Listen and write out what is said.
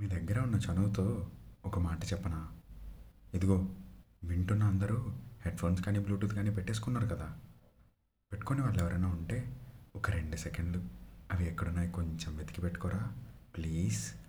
మీ దగ్గర ఉన్న చనువుతో ఒక మాట చెప్పనా? ఇదిగో వింటున్న అందరూ హెడ్ఫోన్స్ కానీ బ్లూటూత్ కానీ పెట్టేసుకున్నారు కదా. పెట్టుకునే వాళ్ళు ఎవరైనా ఉంటే ఒక రెండు సెకండ్లు అవి ఎక్కడున్నాయి కొంచెం వెతికి పెట్టుకోరా ప్లీజ్.